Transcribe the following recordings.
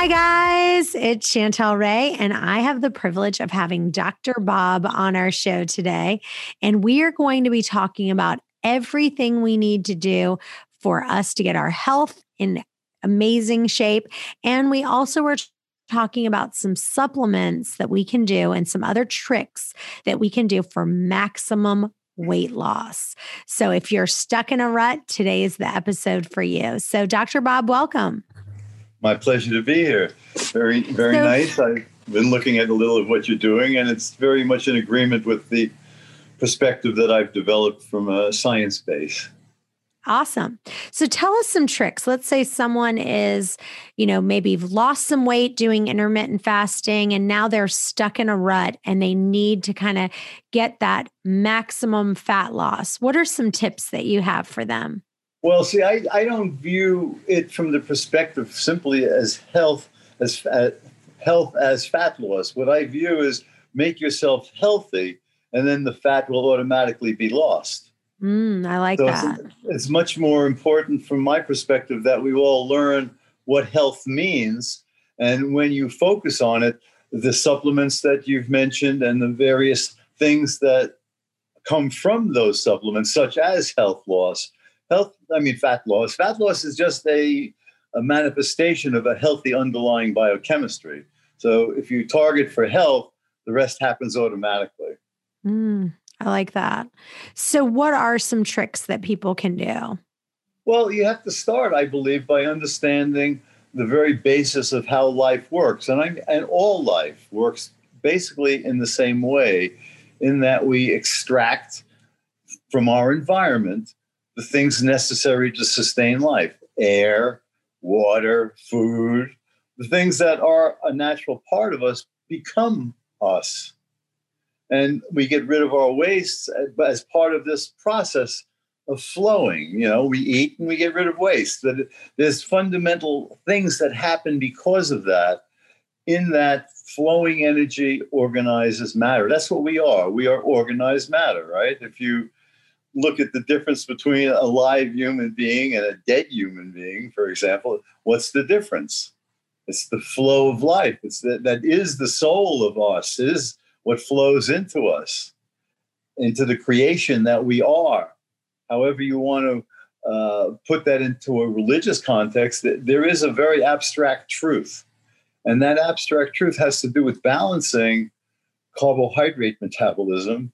Hi, guys. It's Chantel Ray, and I have the privilege of having Dr. Bob on our show today. And we are going to be talking about everything we need to do for us to get our health in amazing shape. And we also were talking about some supplements that we can do and some other tricks that we can do for maximum weight loss. So if you're stuck in a rut, today is the episode for you. So, Dr. Bob, welcome. My pleasure to be here. Very, very So- nice. I've been looking at a little of what you're doing, and it's very much in agreement with the perspective that I've developed from a science base. Awesome. So tell us some tricks. Let's say someone is, you know, maybe lost some weight doing intermittent fasting and now they're stuck in a rut and they need to kind of get that maximum fat loss. What are some tips that you have for them? Well, see, I, I don't view it from the perspective simply as health as uh, health as fat loss. What I view is make yourself healthy, and then the fat will automatically be lost. Mm, I like So that. it's, it's much more important from my perspective that we all learn what health means. And when you focus on it, the supplements that you've mentioned and the various things that come from those supplements, such as health loss, health, I mean, fat loss. Fat loss is just a, a manifestation of a healthy underlying biochemistry. So if you target for health, the rest happens automatically. Mm, I like that. So, what are some tricks that people can do? Well, you have to start, I believe, by understanding the very basis of how life works. And, I, and all life works basically in the same way, in that we extract from our environment the things necessary to sustain life air, water, food, the things that are a natural part of us become us. And we get rid of our wastes uh, as part of this process of flowing. You know, we eat and we get rid of waste. That there's fundamental things that happen because of that. In that flowing energy organizes matter. That's what we are. We are organized matter, right? If you look at the difference between a live human being and a dead human being, for example, what's the difference? It's the flow of life. It's that that is the soul of us. Is what flows into us, into the creation that we are however you want to uh, put that into a religious context, there is a very abstract truth. And that abstract truth has to do with balancing carbohydrate metabolism,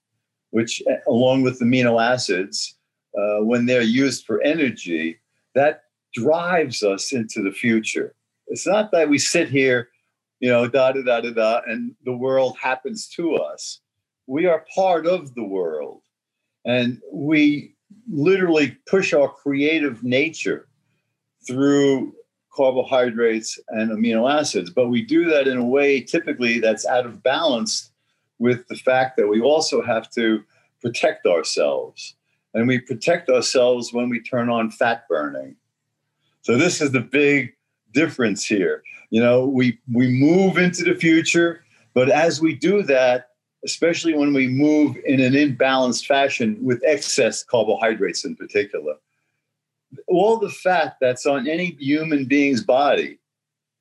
which, along with amino acids, uh, when they're used for energy, that drives us into the future. It's not that we sit here, you know, da da da da da, and the world happens to us. We are part of the world. And we literally push our creative nature through carbohydrates and amino acids. But we do that in a way typically that's out of balance with the fact that we also have to protect ourselves. And we protect ourselves when we turn on fat burning. So this is the big difference here. You know, we we move into the future, but as we do that, especially when we move in an imbalanced fashion with excess carbohydrates in particular. All the fat that's on any human being's body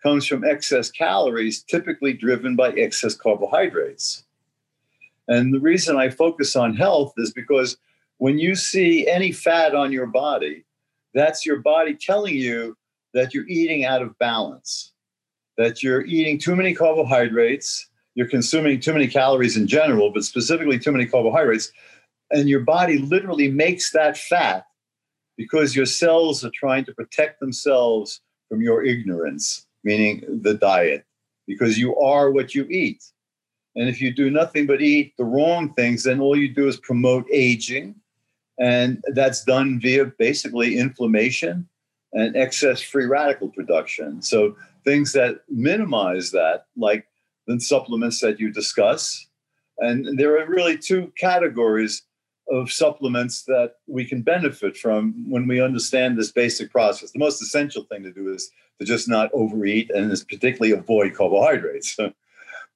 comes from excess calories, typically driven by excess carbohydrates. And the reason I focus on health is because when you see any fat on your body, that's your body telling you that you're eating out of balance, that you're eating too many carbohydrates, you're consuming too many calories in general, but specifically too many carbohydrates, and your body literally makes that fat because your cells are trying to protect themselves from your ignorance, meaning the diet, because you are what you eat. And if you do nothing but eat the wrong things, then all you do is promote aging. And that's done via basically inflammation and excess free radical production. So things that minimize that, like the supplements that you discuss. And there are really two categories of supplements that we can benefit from when we understand this basic process. The most essential thing to do is to just not overeat and is particularly avoid carbohydrates.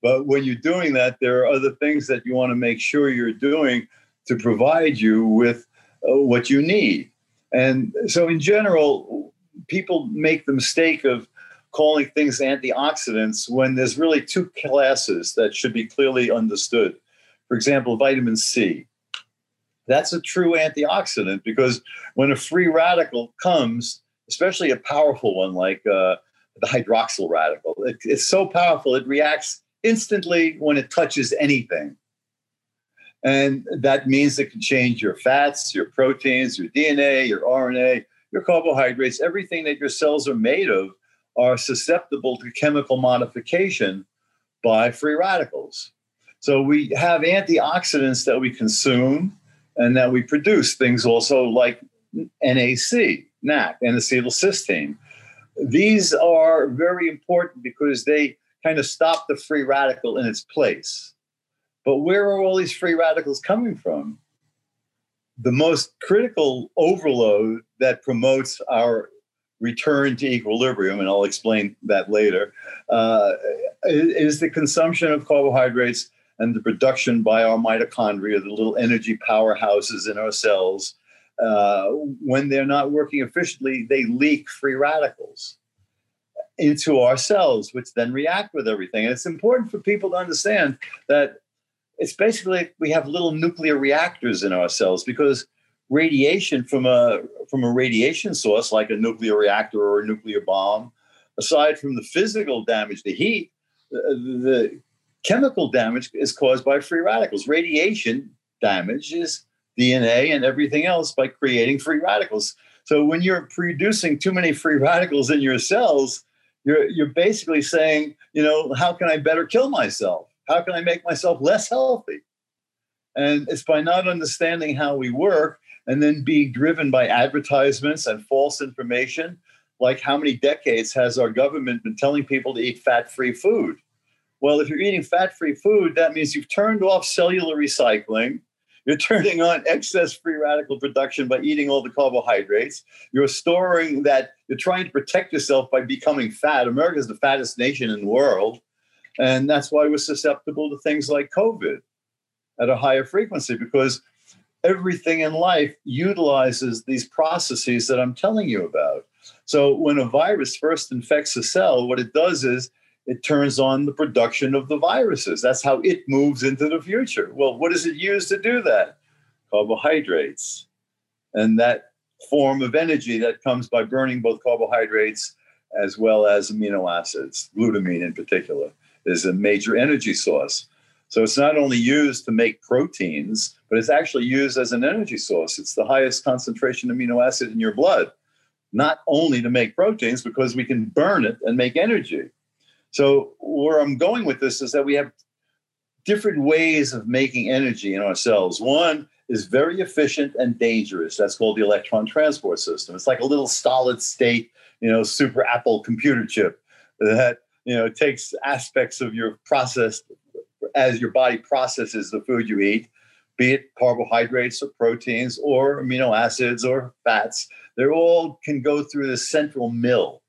but when you're doing that, there are other things that you want to make sure you're doing to provide you with uh, what you need. And so, in general, people make the mistake of calling things antioxidants when there's really two classes that should be clearly understood. For example, vitamin C. That's a true antioxidant because when a free radical comes, especially a powerful one like uh, the hydroxyl radical, it, it's so powerful it reacts instantly when it touches anything. And that means it can change your fats, your proteins, your DNA, your RNA, your carbohydrates, everything that your cells are made of are susceptible to chemical modification by free radicals. So we have antioxidants that we consume and that we produce, things also like NAC, NAC, N-acetylcysteine. These are very important because they kind of stop the free radical in its place. But where are all these free radicals coming from? The most critical overload that promotes our return to equilibrium, and I'll explain that later, uh, is the consumption of carbohydrates and the production by our mitochondria, the little energy powerhouses in our cells. Uh, when they're not working efficiently, they leak free radicals into our cells, which then react with everything. And it's important for people to understand that it's basically we have little nuclear reactors in our cells because radiation from a from a radiation source like a nuclear reactor or a nuclear bomb, aside from the physical damage, the heat, the, the chemical damage is caused by free radicals. Radiation damage is DNA and everything else by creating free radicals. So when you're producing too many free radicals in your cells, you're you're basically saying, you know, how can I better kill myself? How can I make myself less healthy? And it's by not understanding how we work and then being driven by advertisements and false information. Like, how many decades has our government been telling people to eat fat free food? Well, if you're eating fat free food, that means you've turned off cellular recycling. You're turning on excess free radical production by eating all the carbohydrates. You're storing that, you're trying to protect yourself by becoming fat. America is the fattest nation in the world. And that's why we're susceptible to things like COVID at a higher frequency because everything in life utilizes these processes that I'm telling you about. So when a virus first infects a cell, what it does is it turns on the production of the viruses. That's how it moves into the future. Well, what does it use to do that? Carbohydrates. And that form of energy that comes by burning both carbohydrates as well as amino acids, glutamine in particular is a major energy source. So it's not only used to make proteins, but it's actually used as an energy source. It's the highest concentration amino acid in your blood, not only to make proteins, because we can burn it and make energy. So where I'm going with this is that we have different ways of making energy in our cells. One is very efficient and dangerous. That's called the electron transport system. It's like a little solid state, you know, super Apple computer chip that you know, takes aspects of your process as your body processes the food you eat, be it carbohydrates or proteins or amino acids or fats. They all can go through the central mill.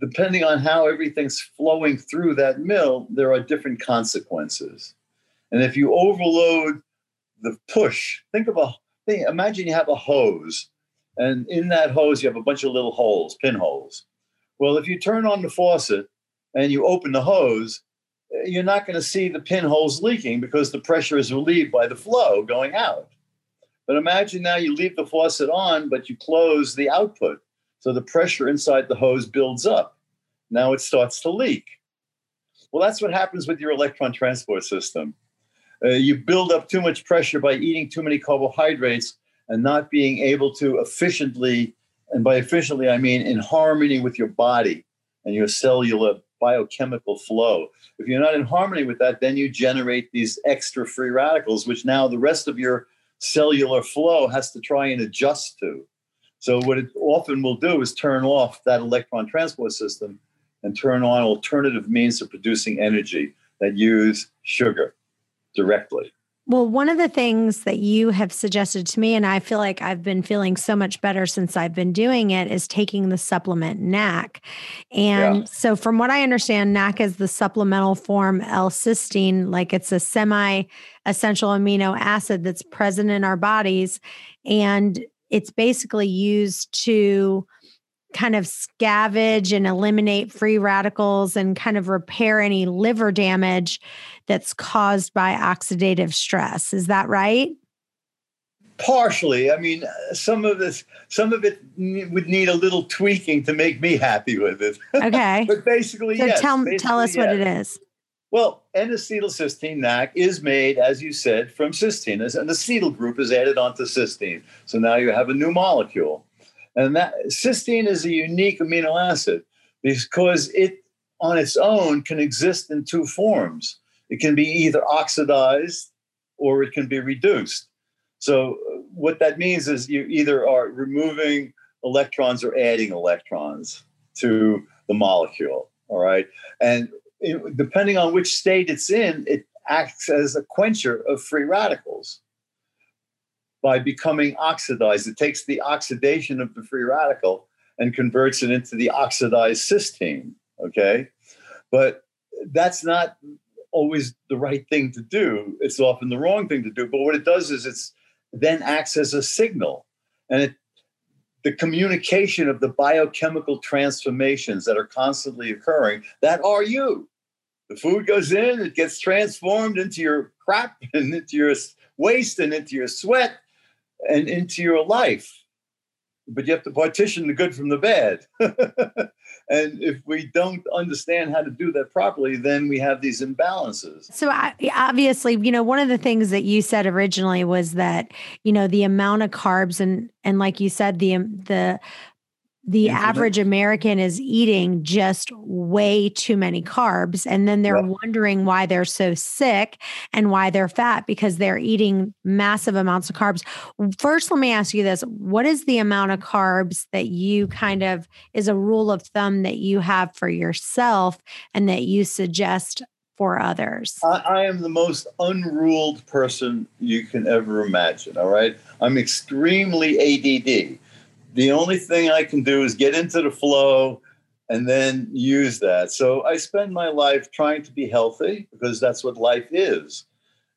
Depending on how everything's flowing through that mill, there are different consequences. And if you overload the push, think of a thing, imagine you have a hose, and in that hose, you have a bunch of little holes, pinholes. Well, if you turn on the faucet and you open the hose, you're not going to see the pinholes leaking because the pressure is relieved by the flow going out. But imagine now you leave the faucet on, but you close the output. So the pressure inside the hose builds up. Now it starts to leak. Well, that's what happens with your electron transport system. Uh, you build up too much pressure by eating too many carbohydrates and not being able to efficiently and by efficiently, I mean in harmony with your body and your cellular biochemical flow. If you're not in harmony with that, then you generate these extra free radicals, which now the rest of your cellular flow has to try and adjust to. So, what it often will do is turn off that electron transport system and turn on alternative means of producing energy that use sugar directly. Well, one of the things that you have suggested to me, and I feel like I've been feeling so much better since I've been doing it, is taking the supplement NAC. And yeah. so, from what I understand, NAC is the supplemental form L cysteine, like it's a semi essential amino acid that's present in our bodies. And it's basically used to kind of scavenge and eliminate free radicals and kind of repair any liver damage that's caused by oxidative stress. Is that right? Partially. I mean, some of this, some of it would need a little tweaking to make me happy with it. Okay. but basically, so yes. Tell, basically, tell us yes. what it is. Well, N-acetylcysteine NAC is made, as you said, from cysteine, and the acetyl group is added onto cysteine. So now you have a new molecule. And that cysteine is a unique amino acid because it on its own can exist in two forms. It can be either oxidized or it can be reduced. So uh, what that means is you either are removing electrons or adding electrons to the molecule. All right. And it, depending on which state it's in, it acts as a quencher of free radicals by becoming oxidized. It takes the oxidation of the free radical and converts it into the oxidized cysteine. Okay. But that's not always the right thing to do. It's often the wrong thing to do. But what it does is it's then acts as a signal. And it the communication of the biochemical transformations that are constantly occurring that are you. The food goes in, it gets transformed into your crap and into your waste and into your sweat and into your life. But you have to partition the good from the bad. and if we don't understand how to do that properly, then we have these imbalances. So obviously, you know, one of the things that you said originally was that, you know, the amount of carbs and and like you said, the um, the the average American is eating just way too many carbs. And then they're wondering why they're so sick and why they're fat because they're eating massive amounts of carbs. First, let me ask you this What is the amount of carbs that you kind of is a rule of thumb that you have for yourself and that you suggest for others? I, I, am the most unruled person you can ever imagine. All right. I'm extremely ADD the only thing I can do is get into the flow and then use that. So I spend my life trying to be healthy because that's what life is.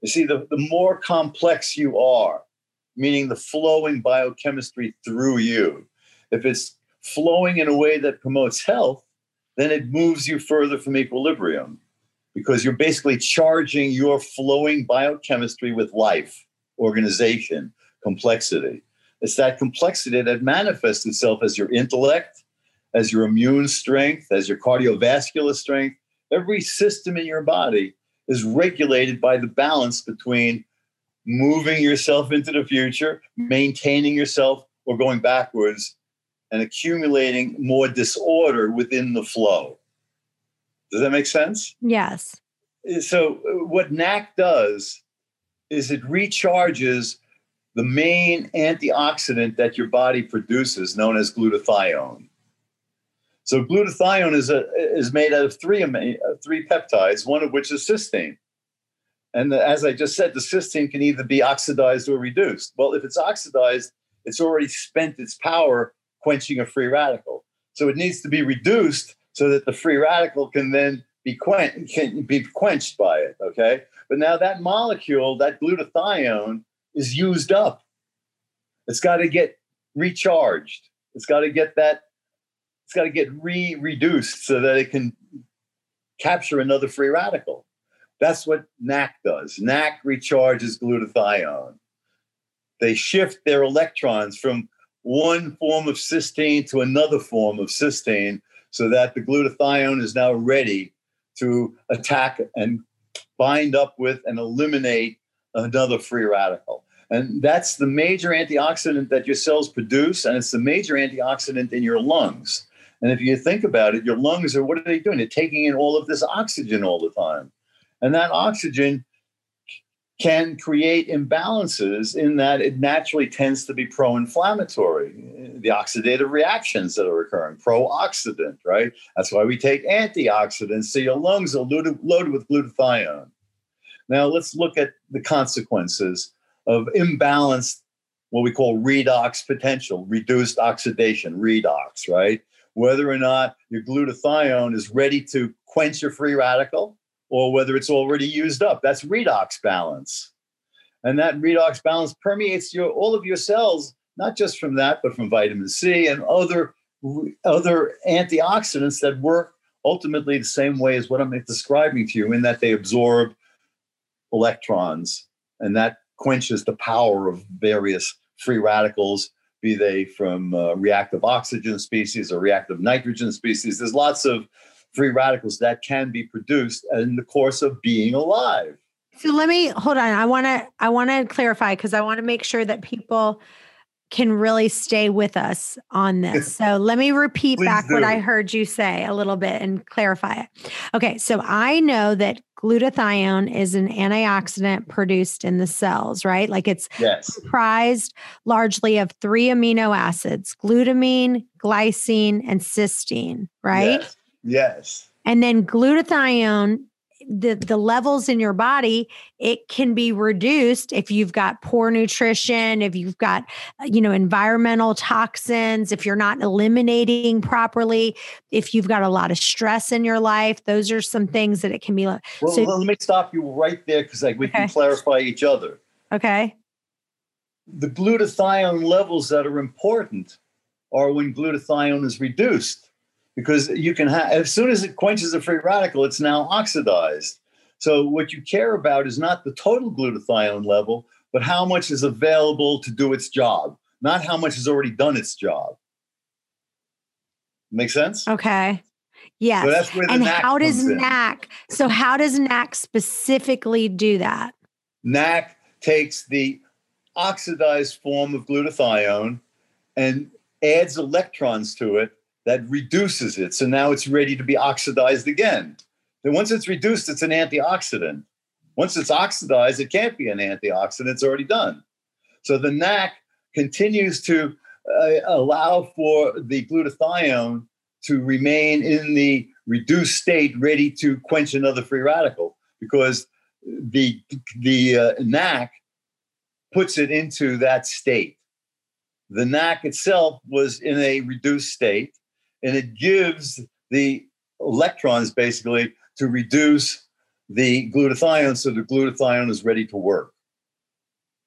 You see, the, the more complex you are, meaning the flowing biochemistry through you, if it's flowing in a way that promotes health, then it moves you further from equilibrium because you're basically charging your flowing biochemistry with life, organization, complexity. It's that complexity that manifests itself as your intellect, as your immune strength, as your cardiovascular strength. Every system in your body is regulated by the balance between moving yourself into the future, maintaining yourself, or going backwards and accumulating more disorder within the flow. Does that make sense? Yes. So, uh, what NAC does is it recharges the main antioxidant that your body produces, known as glutathione. So glutathione is a, is made out of three uh, three peptides, one of which is cysteine. And as I just said, the cysteine can either be oxidized or reduced. Well, if it's oxidized, it's already spent its power quenching a free radical. So it needs to be reduced so that the free radical can then be, quen- can be quenched by it. Okay. But now that molecule, that glutathione, is used up. It's got to get recharged. It's got to get that, it's got to get re reduced so that it can capture another free radical. That's what NAC does. NAC recharges glutathione. They shift their electrons from one form of cysteine to another form of cysteine so that the glutathione is now ready to attack and bind up with and eliminate another free radical. And that's the major antioxidant that your cells produce, and it's the major antioxidant in your lungs. And if you think about it, your lungs are what are they doing? They're taking in all of this oxygen all the time. And that oxygen can create imbalances in that it naturally tends to be pro inflammatory. The oxidative reactions that are occurring, pro oxidant, right? That's why we take antioxidants. So your lungs are loaded with glutathione. Now let's look at the consequences of imbalanced, what we call redox potential, reduced oxidation, redox, right? Whether or not your glutathione is ready to quench your free radical or whether it's already used up. That's redox balance. And that redox balance permeates your all of your cells, not just from that, but from vitamin C and other other antioxidants that work ultimately the same way as what I'm describing to you, in that they absorb electrons, and that quenches the power of various free radicals, be they from uh, reactive oxygen species or reactive nitrogen species. There's lots of free radicals that can be produced in the course of being alive. So let me hold on. I want to I want to clarify because I want to make sure that people can really stay with us on this. So let me repeat back do. what I heard you say a little bit and clarify it. Okay, so I know that glutathione is an antioxidant produced in the cells, right? Like it's yes. comprised largely of three amino acids glutamine, glycine, and cysteine, right? Yes. yes. And then glutathione the the levels in your body it can be reduced if you've got poor nutrition if you've got uh, you know environmental toxins if you're not eliminating properly if you've got a lot of stress in your life. Those are some things that it can be well so, let me stop you right there because like we okay. can clarify each other. Okay. The glutathione levels that are important are when glutathione is reduced because you can have as soon as it quenches a free radical, it's now oxidized. So what you care about is not the total glutathione level, but how much is available to do its job, not how much has already done its job. Make sense? Okay. Yes. So that's where the and how does NAC? So how does NAC specifically do that? NAC takes the oxidized form of glutathione and adds electrons to it that reduces it. So now it's ready to be oxidized again. Then once it's reduced, it's an antioxidant. Once it's oxidized, it can't be an antioxidant. It's already done. So the NAC continues to uh, allow for the glutathione to remain in the reduced state, ready to quench another free radical, because the the uh, NAC puts it into that state. The NAC itself was in a reduced state and it gives the electrons basically to reduce the glutathione so the glutathione is ready to work.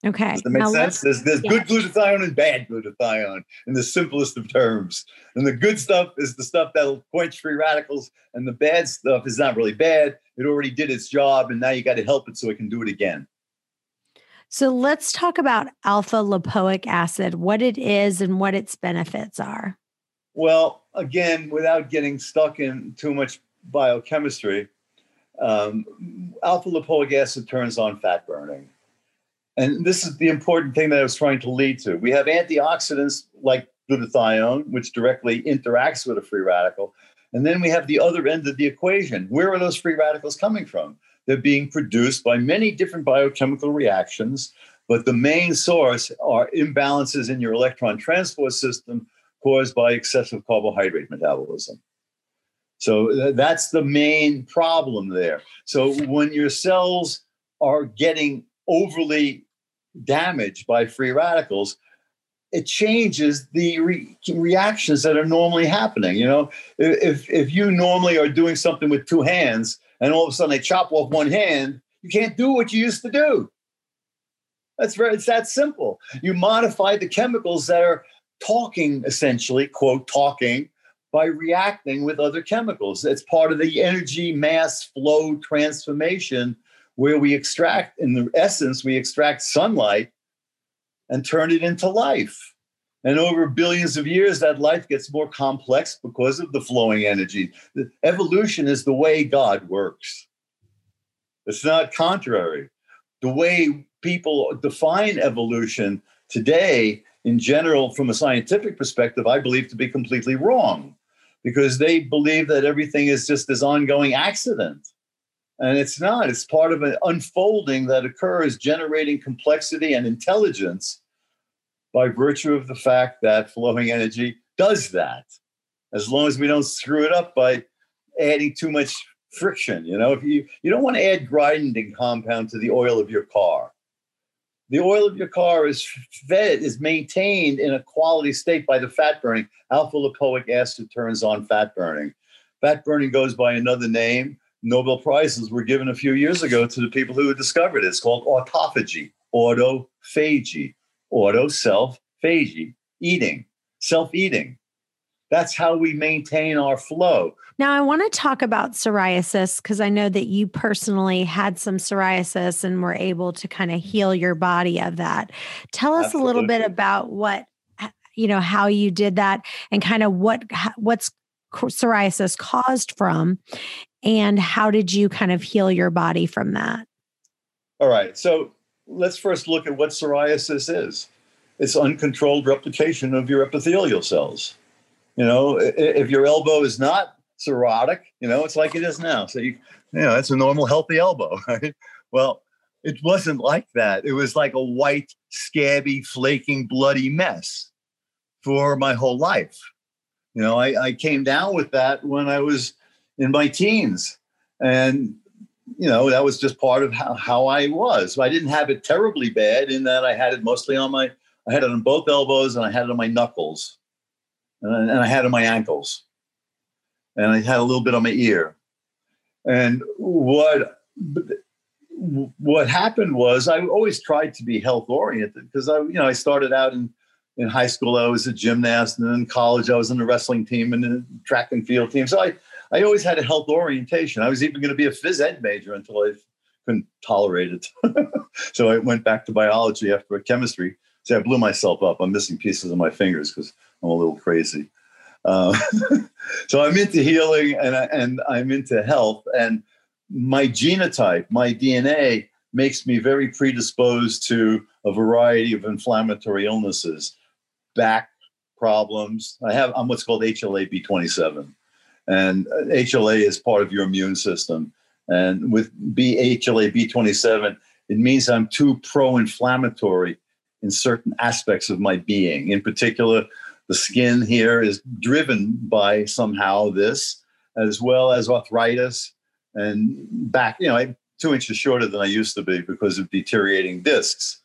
Okay. Does that make now sense? There's, there's good glutathione and bad glutathione in the simplest of terms. And the good stuff is the stuff that'll quench free radicals, and the bad stuff is not really bad. It already did its job, and now you got to help it so it can do it again. So let's talk about alpha lipoic acid, what it is and what its benefits are. Well, again, without getting stuck in too much biochemistry, um, alpha lipoic acid turns on fat burning. And this is the important thing that I was trying to lead to. We have antioxidants like glutathione, which directly interacts with a free radical. And then we have the other end of the equation. Where are those free radicals coming from? They're being produced by many different biochemical reactions, but the main source are imbalances in your electron transport system caused by excessive carbohydrate metabolism. So that's the main problem there. So when your cells are getting overly damaged by free radicals, it changes the re- reactions that are normally happening. You know, if if you normally are doing something with two hands and all of a sudden they chop off one hand, you can't do what you used to do. That's very it's that simple. You modify the chemicals that are talking essentially, quote, talking by reacting with other chemicals. It's part of the energy mass flow transformation where we extract, in the essence, we extract sunlight and turn it into life. And over billions of years, that life gets more complex because of the flowing energy. The evolution is the way God works. It's not contrary. The way people define evolution today in general, from a scientific perspective, I believe to be completely wrong because they believe that everything is just this ongoing accident. And it's not, it's part of an unfolding that occurs, generating complexity and intelligence by virtue of the fact that flowing energy does that. As long as we don't screw it up by adding too much friction. You know, if you you don't want to add grinding compound to the oil of your car. The oil of your car is fed, is maintained in a quality state by the fat burning. Alpha lipoic acid turns on fat burning. Fat burning goes by another name. Nobel Prizes were given a few years ago to the people who discovered it. It's called autophagy, autophagy, auto self phagy, eating, self eating. That's how we maintain our flow. Now, I want to talk about psoriasis because I know that you personally had some psoriasis and were able to kind of heal your body of that. Tell us Absolutely. a little bit about what, you know, how you did that and kind of what, what's psoriasis caused from and how did you kind of heal your body from that? All right. So let's first look at what psoriasis is it's uncontrolled replication of your epithelial cells. You know, if your elbow is not psoriatic, you know, it's like it is now. So you, you know, it's a normal, healthy elbow, right? Well, it wasn't like that. It was like a white, scabby, flaking, bloody mess for my whole life. You know, I, I came down with that when I was in my teens. And, you know, that was just part of how, how I was. I didn't have it terribly bad in that I had it mostly on my, I had it on both elbows and I had it on my knuckles and, and I had on my ankles, and I had a little bit on my ear. And what what happened was I always tried to be health oriented because I, you know, I started out in in high school I was a gymnast, and in college I was in the wrestling team and the track and field team. So I I always had a health orientation. I was even going to be a phys ed major until I couldn't tolerate it. so I went back to biology after chemistry. See, I blew myself up. I'm missing pieces of my fingers because I'm a little crazy. Uh, so I'm into healing and, and I'm into health. And my genotype, my DNA, makes me very predisposed to a variety of inflammatory illnesses, back problems. I have I'm what's called HLA B27, and HLA is part of your immune system. And with B HLA B27, it means I'm too pro-inflammatory in certain aspects of my being. In particular, the skin here is driven by somehow this, as well as arthritis and back. You know, I'm two inches shorter than I used to be because of deteriorating discs,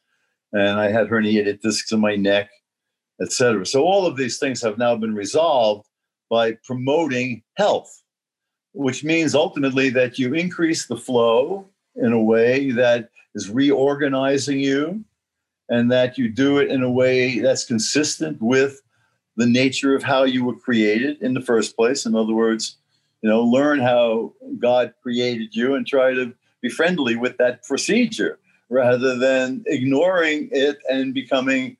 and I had herniated discs in my neck, etc. So all of these things have now been resolved by promoting health, which means ultimately that you increase the flow in a way that is reorganizing you and that you do it in a way that's consistent with the nature of how you were created in the first place. In other words, you know, learn how God created you and try to be friendly with that procedure rather than ignoring it and becoming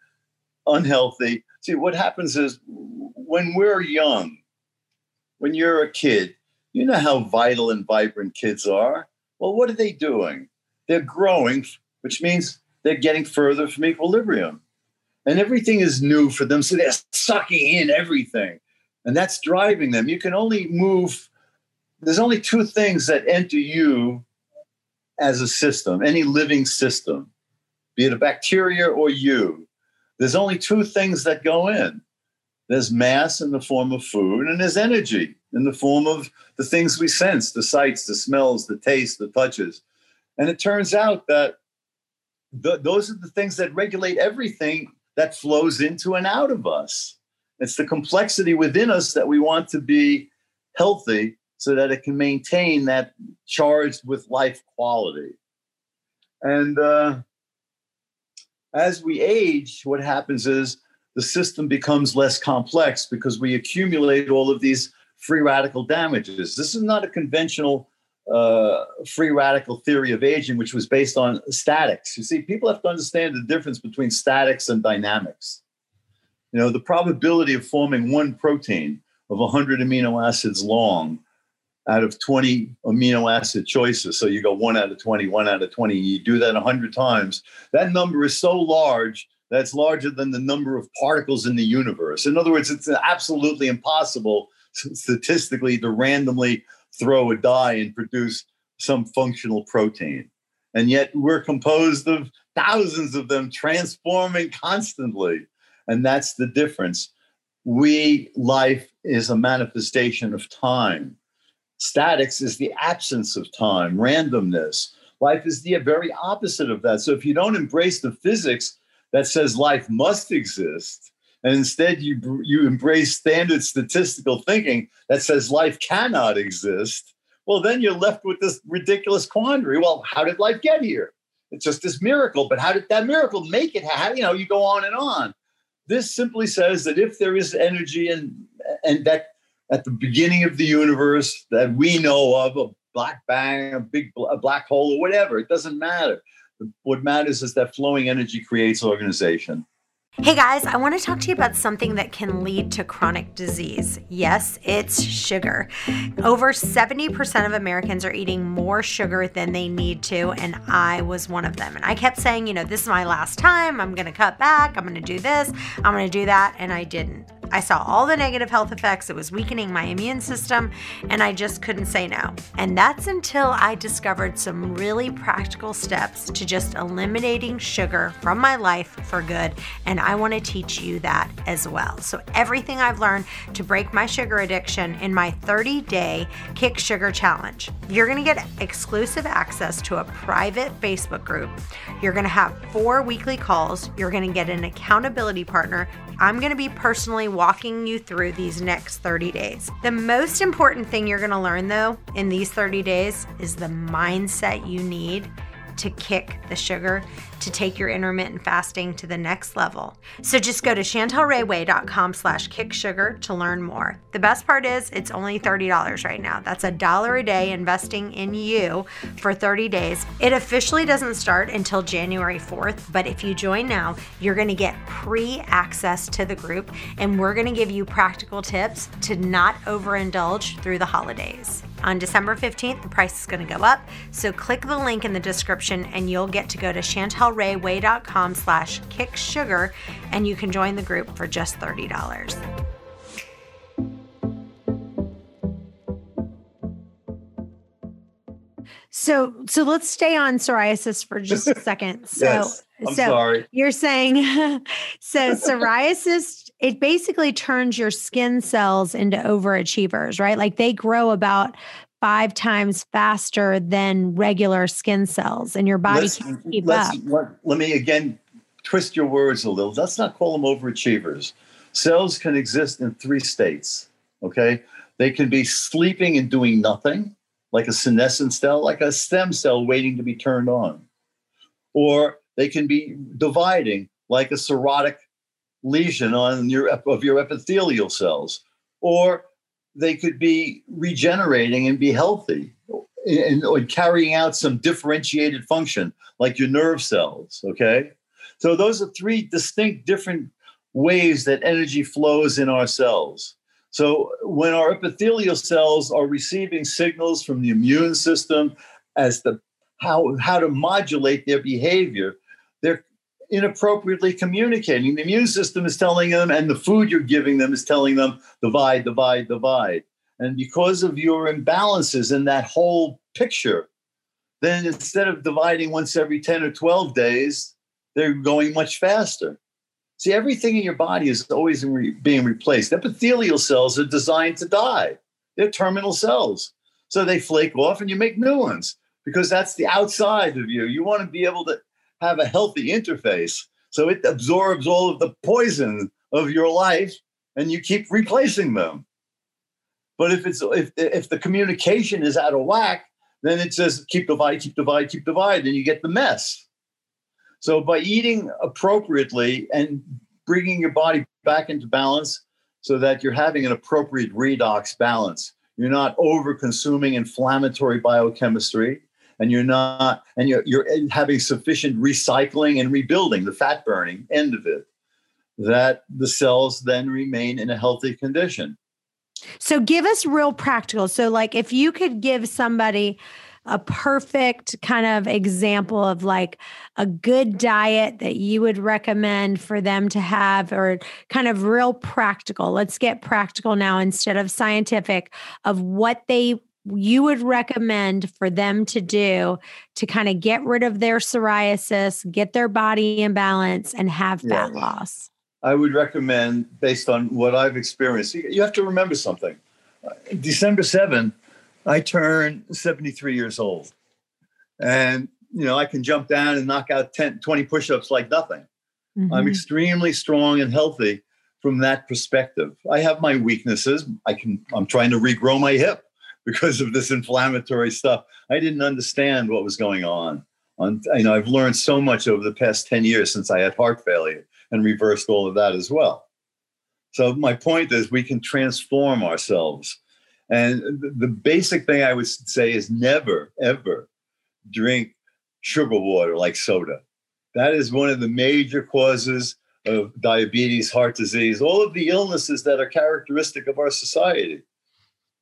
unhealthy. See, what happens is when we're young, when you're a kid, you know how vital and vibrant kids are. Well, what are they doing? They're growing, which means they're getting further from equilibrium and everything is new for them. So they're sucking in everything. And that's driving them. You can only move, there's only two things that enter you as a system, any living system, be it a bacteria or you. There's only two things that go in there's mass in the form of food, and there's energy in the form of the things we sense the sights, the smells, the tastes, the touches. And it turns out that those are the things that regulate everything that flows into and out of us. It's the complexity within us that we want to be healthy so that it can maintain that charged with life quality. And uh, as we age, what happens is the system becomes less complex because we accumulate all of these free radical damages. This is not a conventional uh, free radical theory of aging, which was based on statics. You see, people have to understand the difference between statics and dynamics. You know, the probability of forming one protein of 100 amino acids long out of 20 amino acid choices. So you go one out of 20, one out of 20, you do that 100 times. That number is so large that's larger than the number of particles in the universe. In other words, it's absolutely impossible statistically to randomly throw a die and produce some functional protein. And yet we're composed of thousands of them transforming constantly. And that's the difference. We, life is a manifestation of time. Statics is the absence of time, randomness. Life is the very opposite of that. So if you don't embrace the physics that says life must exist, and instead you you embrace standard statistical thinking that says life cannot exist, well then you're left with this ridiculous quandary. Well, how did life get here? It's just this miracle, but how did that miracle make it? How you know you go on and on. This simply says that if there is energy and and that at the beginning of the universe that we know of, a black bang, a big a black hole, or whatever, it doesn't matter. What matters is that flowing energy creates organization. Hey guys, I want to talk to you about something that can lead to chronic disease. Yes, it's sugar. Over 70% of Americans are eating more sugar than they need to, and I was one of them. And I kept saying, you know, this is my last time. I'm going to cut back. I'm going to do this. I'm going to do that. And I didn't. I saw all the negative health effects. It was weakening my immune system, and I just couldn't say no. And that's until I discovered some really practical steps to just eliminating sugar from my life for good. And I want to teach you that as well. So, everything I've learned to break my sugar addiction in my 30 day Kick Sugar Challenge. You're going to get exclusive access to a private Facebook group. You're going to have four weekly calls. You're going to get an accountability partner. I'm going to be personally walking you through these next 30 days. The most important thing you're to learn, though, in these 30 days is the mindset you need to kick the sugar to take your intermittent fasting to the next level. So just go to chantelrayway.com slash kicksugar to learn more. The best part is it's only $30 right now. That's a dollar a day investing in you for 30 days. It officially doesn't start until January 4th, but if you join now, you're going to get pre-access to the group and we're going to give you practical tips to not overindulge through the holidays. On December 15th, the price is going to go up. So click the link in the description and you'll get to go to chantelrayway.com slash kicksugar and you can join the group for just $30. So, so let's stay on psoriasis for just a second. So, yes, I'm so sorry. you're saying, so psoriasis, it basically turns your skin cells into overachievers, right? Like they grow about five times faster than regular skin cells, and your body Let's- can't keep up. Let, let me again twist your words a little. Let's not call them overachievers. Cells can exist in three states. Okay, they can be sleeping and doing nothing, like a senescent cell, like a stem cell waiting to be turned on, or they can be dividing, like a psoriatic lesion on your of your epithelial cells, or they could be regenerating and be healthy and, carrying out some differentiated function like your nerve cells okay? So those are three distinct different ways that energy flows in our cells. So when our epithelial cells are receiving signals from the immune system as to how, how to modulate their behavior inappropriately communicating. The immune system is telling them and the food you're giving them is telling them divide divide divide. And because of your imbalances in that whole picture then instead of dividing once every 10 or 12 days they're going much faster. See everything in your body is always being replaced. Epithelial cells are designed to die. They're terminal cells. So they flake off and you make new ones because that's the outside of you. You want to be able to have a healthy interface so it absorbs all of the poison of your life and you keep replacing them. But if it's if if the communication is out of whack then it says keep divide keep divide keep divide and you get the mess. So by eating appropriately and bringing your body back into balance so that you're having an appropriate redox balance you're not over consuming inflammatory biochemistry and you're not and you're, you're having sufficient recycling and rebuilding the fat burning end of it that the cells then remain in a healthy condition So give us real practical. So like if you could give somebody a perfect kind of example of like a good diet that you would recommend for them to have or kind of real practical. Let's get practical now instead of scientific of what they you would recommend for them to do to kind of get rid of their psoriasis, get their body in balance and have fat Yeah. loss. I would recommend, based on what I've experienced, you have to remember something. December 7, I turn 73 years old. And, you know, I can jump down and knock out 10, 20 push ups like nothing. Mhm. I'm extremely strong and healthy from that perspective. I have my weaknesses. I can I'm trying to regrow my hip because of this inflammatory stuff. I didn't understand what was going on. On you know, I've learned so much over the past 10 years since I had heart failure and reversed all of that as well. So my point is we can transform ourselves. And the- the basic thing I would say is never ever drink sugar water like soda. That is one of the major causes of diabetes, heart disease, all of the illnesses that are characteristic of our society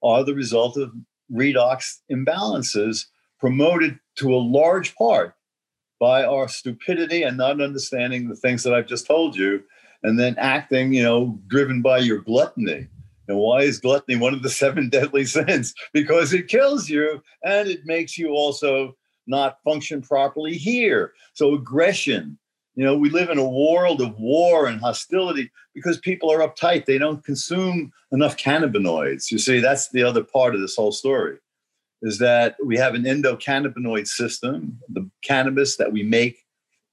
are the result of redox imbalances promoted to a large part by our stupidity and not understanding the things that I've just told you, and then acting, you know, driven by your gluttony. And why is gluttony one of the seven deadly sins? Because it kills you and it makes you also not function properly here. So aggression, you know, we live in a world of war and hostility because people are uptight. They don't consume enough cannabinoids. You see, that's the other part of this whole story is that we have an endocannabinoid system, the cannabis that we make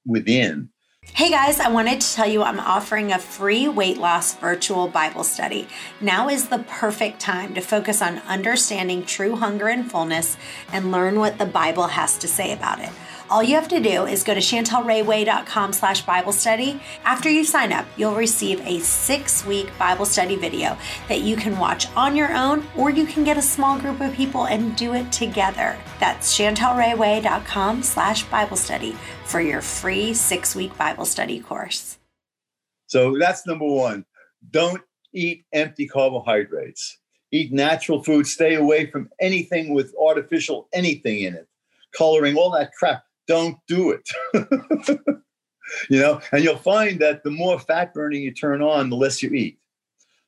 within. Hey guys, I wanted to tell you I'm offering a free weight loss virtual Bible study. Now is the perfect time to focus on understanding true hunger and fullness and learn what the Bible has to say about it. All you have to do is go to chantelrayway.com slash Bible study. After you sign up, you'll receive a six-week Bible study video that you can watch on your own or you can get a small group of people and do it together. That's chantelrayway.com slash Bible study for your free six-week Bible study course. So that's number one. Don't eat empty carbohydrates. Eat natural food. Stay away from anything with artificial anything in it, coloring, all that crap. Don't do it. you know, and you'll find that the more fat burning you turn on, the less you eat.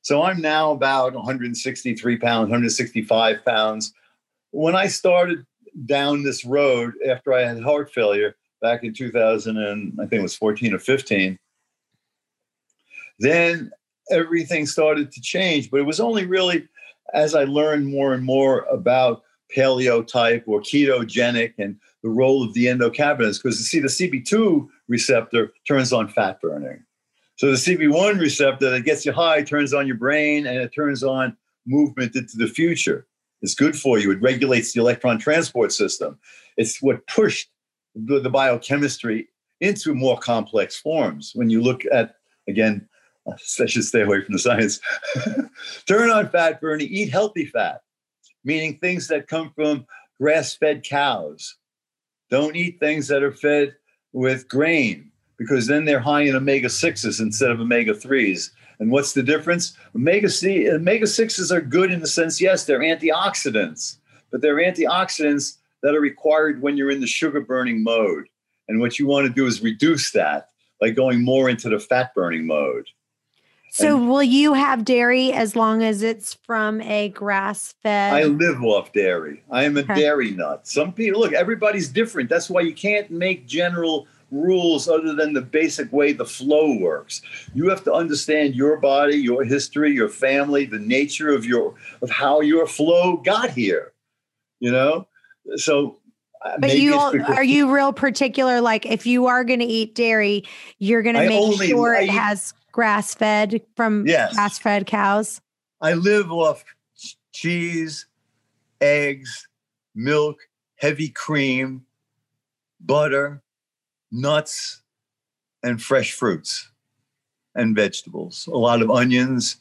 So I'm now about 163 pounds, 165 pounds. When I started down this road after I had heart failure back in 2000 and I think it was 14 or 15, then everything started to change. But it was only really as I learned more and more about paleo type or ketogenic and the role of the endocannabinoids, because you see, the CB2 receptor turns on fat burning. So the CB1 receptor that gets you high turns on your brain and it turns on movement into the future. It's good for you. It regulates the electron transport system. It's what pushed the, the biochemistry into more complex forms. When you look at, again, I should stay away from the science. Turn on fat burning, eat healthy fat, meaning things that come from grass fed cows. Don't eat things that are fed with grain because then they're high in omega 6s instead of omega 3s. And what's the difference? Omega 6s are good in the sense, yes, they're antioxidants, but they're antioxidants that are required when you're in the sugar burning mode. And what you want to do is reduce that by going more into the fat burning mode. So, will you have dairy as long as it's from a grass fed? I live off dairy. I am a Okay. dairy nut. Some people look, everybody's different. That's why you can't make general rules other than the basic way the flow works. You have to understand your body, your history, your family, the nature of your of how your flow got here. You know? So uh, But you it's all- because- are you real particular? Like, if you are going to eat dairy, you're going to make only- sure I it eat- has grass fed from Yes. grass fed cows. I live off cheese, eggs, milk, heavy cream, butter, nuts, and fresh fruits and vegetables. A lot of onions,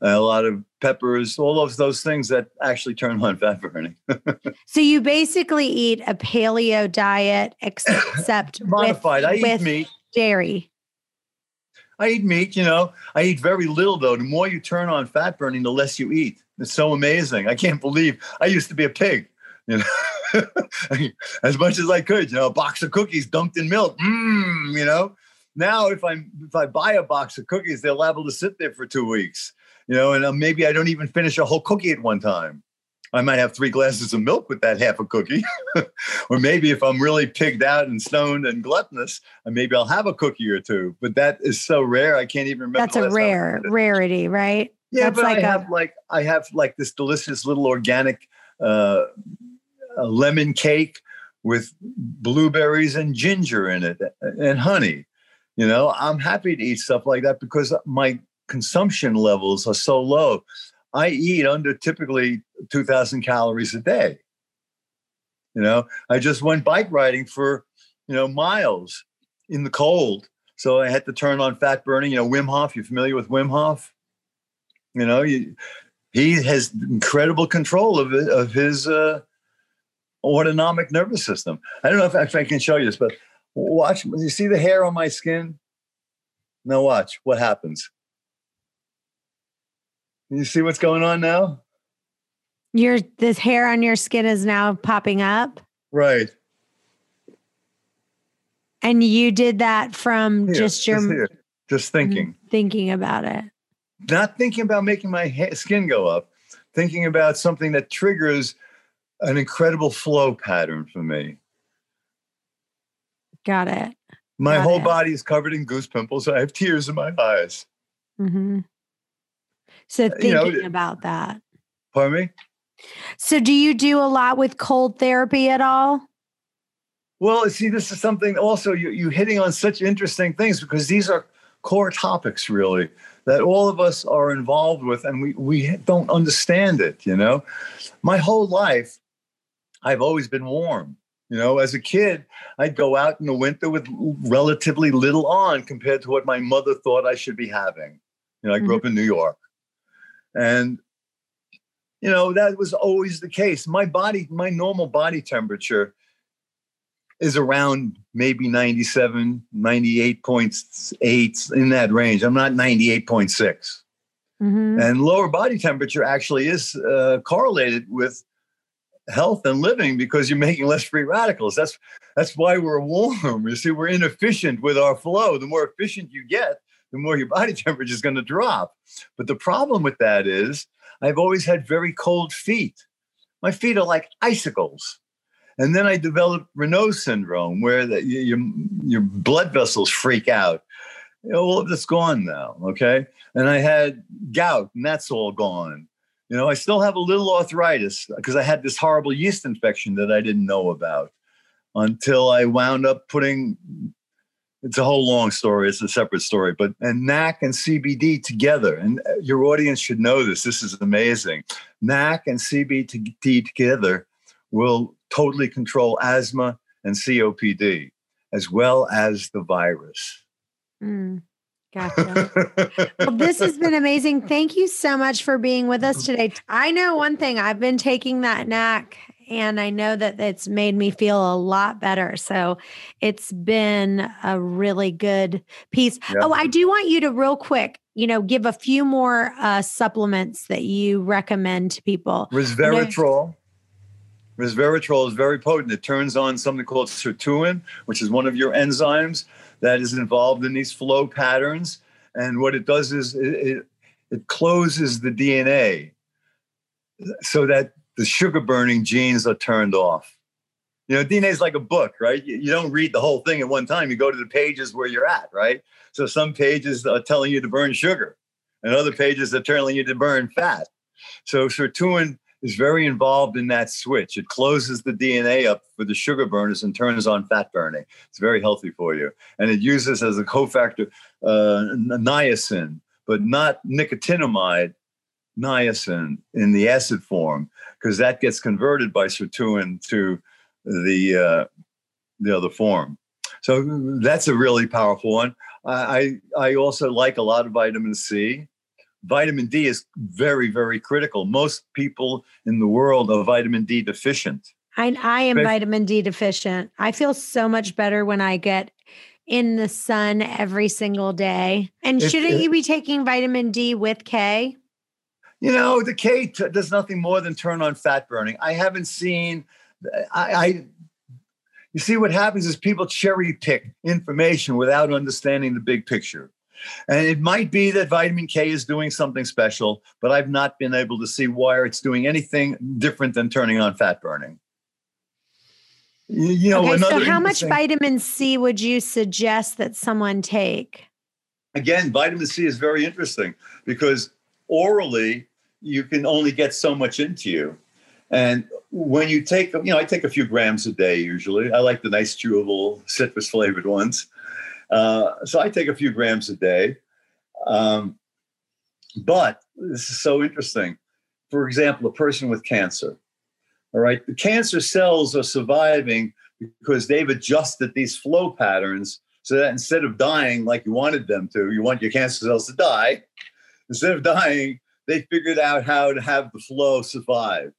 a lot of peppers, all of those things that actually turn on fat burning. So you basically eat a paleo diet, except Modified. I with, eat with meat. dairy. I eat meat, you know. I eat very little though. The more you turn on fat burning, the less you eat. It's so amazing. I can't believe I used to be a pig, you know. as much as I could, you know, a box of cookies dunked in milk. Mmm, you know. Now if I if I buy a box of cookies, they're liable to sit there for two weeks, you know, and uh, maybe I don't even finish a whole cookie at one time. I might have three glasses of milk with that half a cookie. or maybe if I'm really pigged out and stoned and gluttonous, uh, maybe I'll have a cookie or two. But that is so rare, I can't even remember. That's a last time I rare rarity, right? Yeah, that's but like I a- have like I have like this delicious little organic uh, lemon cake with blueberries and ginger in it and honey. You know, I'm happy to eat stuff like that because my consumption levels are so low. I eat under typically 2,000 calories a day. You know, I just went bike riding for, you know, miles in the cold. So I had to turn on fat burning. You know, Wim Hof, you familiar with Wim Hof? You know, you, he has incredible control of, it, of his uh, autonomic nervous system. I don't know if, if I can show you this, but watch. You see the hair on my skin? Now watch what happens. You see what's going on now? Your this hair on your skin is now popping up. Right. And you did that from Here, just your here. just thinking, thinking about it. not thinking about making my ha- skin go up, thinking about something that triggers an incredible flow pattern for me. Got it. My Got whole it. body is covered in goose pimples. I have tears in my eyes. hmm So Uh, you know, thinking about that. Pardon me? So do you do a lot with cold therapy at all? Well, see, this is something also you, you're hitting on such interesting things because these are core topics, really, that all of us are involved with, and we, we don't understand it. You know, my whole life, I've always been warm. You know, as a kid, I'd go out in the winter with relatively little on compared to what my mother thought I should be having. You know, I grew up in New York. And, you know, that was always the case. My body, my normal body temperature is around maybe 97, 98.8 in that range. I'm not 98.6. Mhm. And lower body temperature actually is uh, correlated with health and living because you're making less free radicals. That's that's why we're warm. You see, we're inefficient with our flow. The more efficient you get, the more your body temperature is going to drop. But the problem with that is I've always had very cold feet. My feet are like icicles. And then I developed Raynaud syndrome, where the, your your blood vessels freak out. All of that's gone now. Okay, and I had gout, and that's all gone. You know, I still have a little arthritis because I had this horrible yeast infection that I didn't know about until I wound up putting. It's a whole long story. It's a separate story, but and NAC and CBD together, and uh, your audience should know this. This is amazing. NAC and CBD together will totally control asthma and COPD, as well as the virus. Mm, gotcha. well, this has been amazing. Thank you so much for being with us today. I know one thing, I've been taking that NAC and I know that it's made me feel a lot better. So it's been a really good piece. Yeah. Oh, I do want you to, real quick, you know, give a few more uh, supplements that you recommend to people. Resveratrol. Resveratrol is very potent. It turns on something called sirtuin, which is one of your enzymes that is involved in these flow patterns. And what it does is it, it, it closes the DNA so that the sugar burning genes are turned off. You know, DNA is like a book, right? You, you don't read the whole thing at one time. You go to the pages where you're at, right? So some pages are telling you to burn sugar, and other pages are telling you to burn fat. So sirtuin is very involved in that switch. It closes the DNA up for the sugar burners and turns on fat burning. It's very healthy for you. And it uses as a cofactor uh, niacin, but not nicotinamide, niacin in the acid form, because that gets converted by sirtuin to the uh, the other form. So that's a really powerful one. I I also like a lot of vitamin C vitamin D is very, very critical. Most people in the world are vitamin D deficient. I, I am vitamin D deficient. I feel so much better when I get in the sun every single day. And shouldn't it- you be taking vitamin D with K? You know, the K t- does nothing more than turn on fat burning. I haven't seen, I, I, you see, what happens is people cherry pick information without understanding the big picture. And it might be that vitamin K is doing something special, but I've not been able to see why it's doing anything different than turning on fat burning. You, you know, okay, so how much vitamin C would you suggest that someone take? again, vitamin C is very interesting because orally you can only get so much into you. And when you take, you know, I take a few grams a day usually. I like the nice chewable citrus flavored ones. Uh, so I take a few grams a day. Um, but this is so interesting. For example, a person with cancer, all right, the cancer cells are surviving because they've adjusted these flow patterns so that instead of dying like you wanted them to, you want your cancer cells to die. Instead of dying, they figured out how to have the flow survive.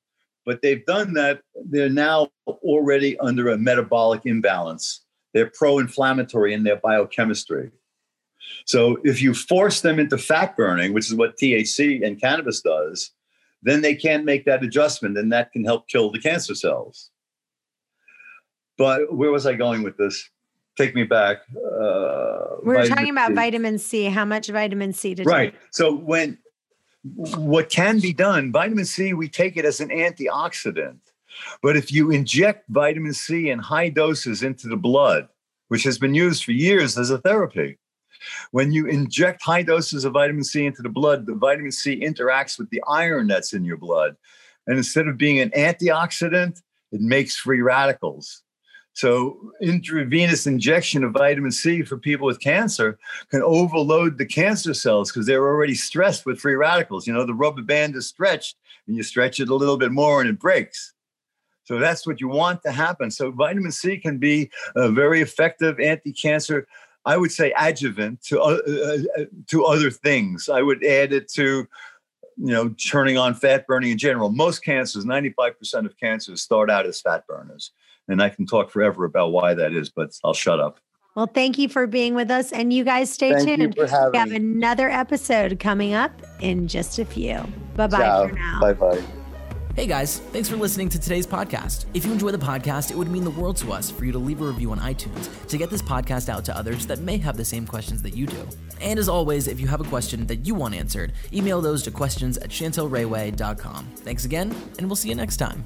But they've done that. They're now already under a metabolic imbalance. They're pro inflammatory in their biochemistry. So if you force them into fat burning, which is what THC and cannabis does, then they can't make that adjustment and that can help kill the cancer cells. But where was I going with this? Take me back. Uh, we are talking about C. vitamin C. How much vitamin C to right. Take? So when what can be done, vitamin C, we take it as an antioxidant. But if you inject vitamin C in high doses into the blood, which has been used for years as a therapy, when you inject high doses of vitamin C into the blood, the vitamin C interacts with the iron that's in your blood. And instead of being an antioxidant, it makes free radicals. So, intravenous injection of vitamin C for people with cancer can overload the cancer cells because they're already stressed with free radicals. You know, the rubber band is stretched and you stretch it a little bit more and it breaks. So, that's what you want to happen. So, vitamin C can be a very effective anti cancer, I would say, adjuvant to, uh, uh, uh, to other things. I would add it to you know, turning on fat burning in general. Most cancers, 95% of cancers start out as fat burners. And I can talk forever about why that is, but I'll shut up. Well, thank you for being with us. And you guys stay thank tuned. we have me. another episode coming up in just a few. Bye bye for now. Bye bye. Hey guys, thanks for listening to today's podcast. If you enjoy the podcast, it would mean the world to us for you to leave a review on iTunes to get this podcast out to others that may have the same questions that you do. And as always, if you have a question that you want answered, email those to questions at chantelrayway.com. Thanks again, and we'll see you next time.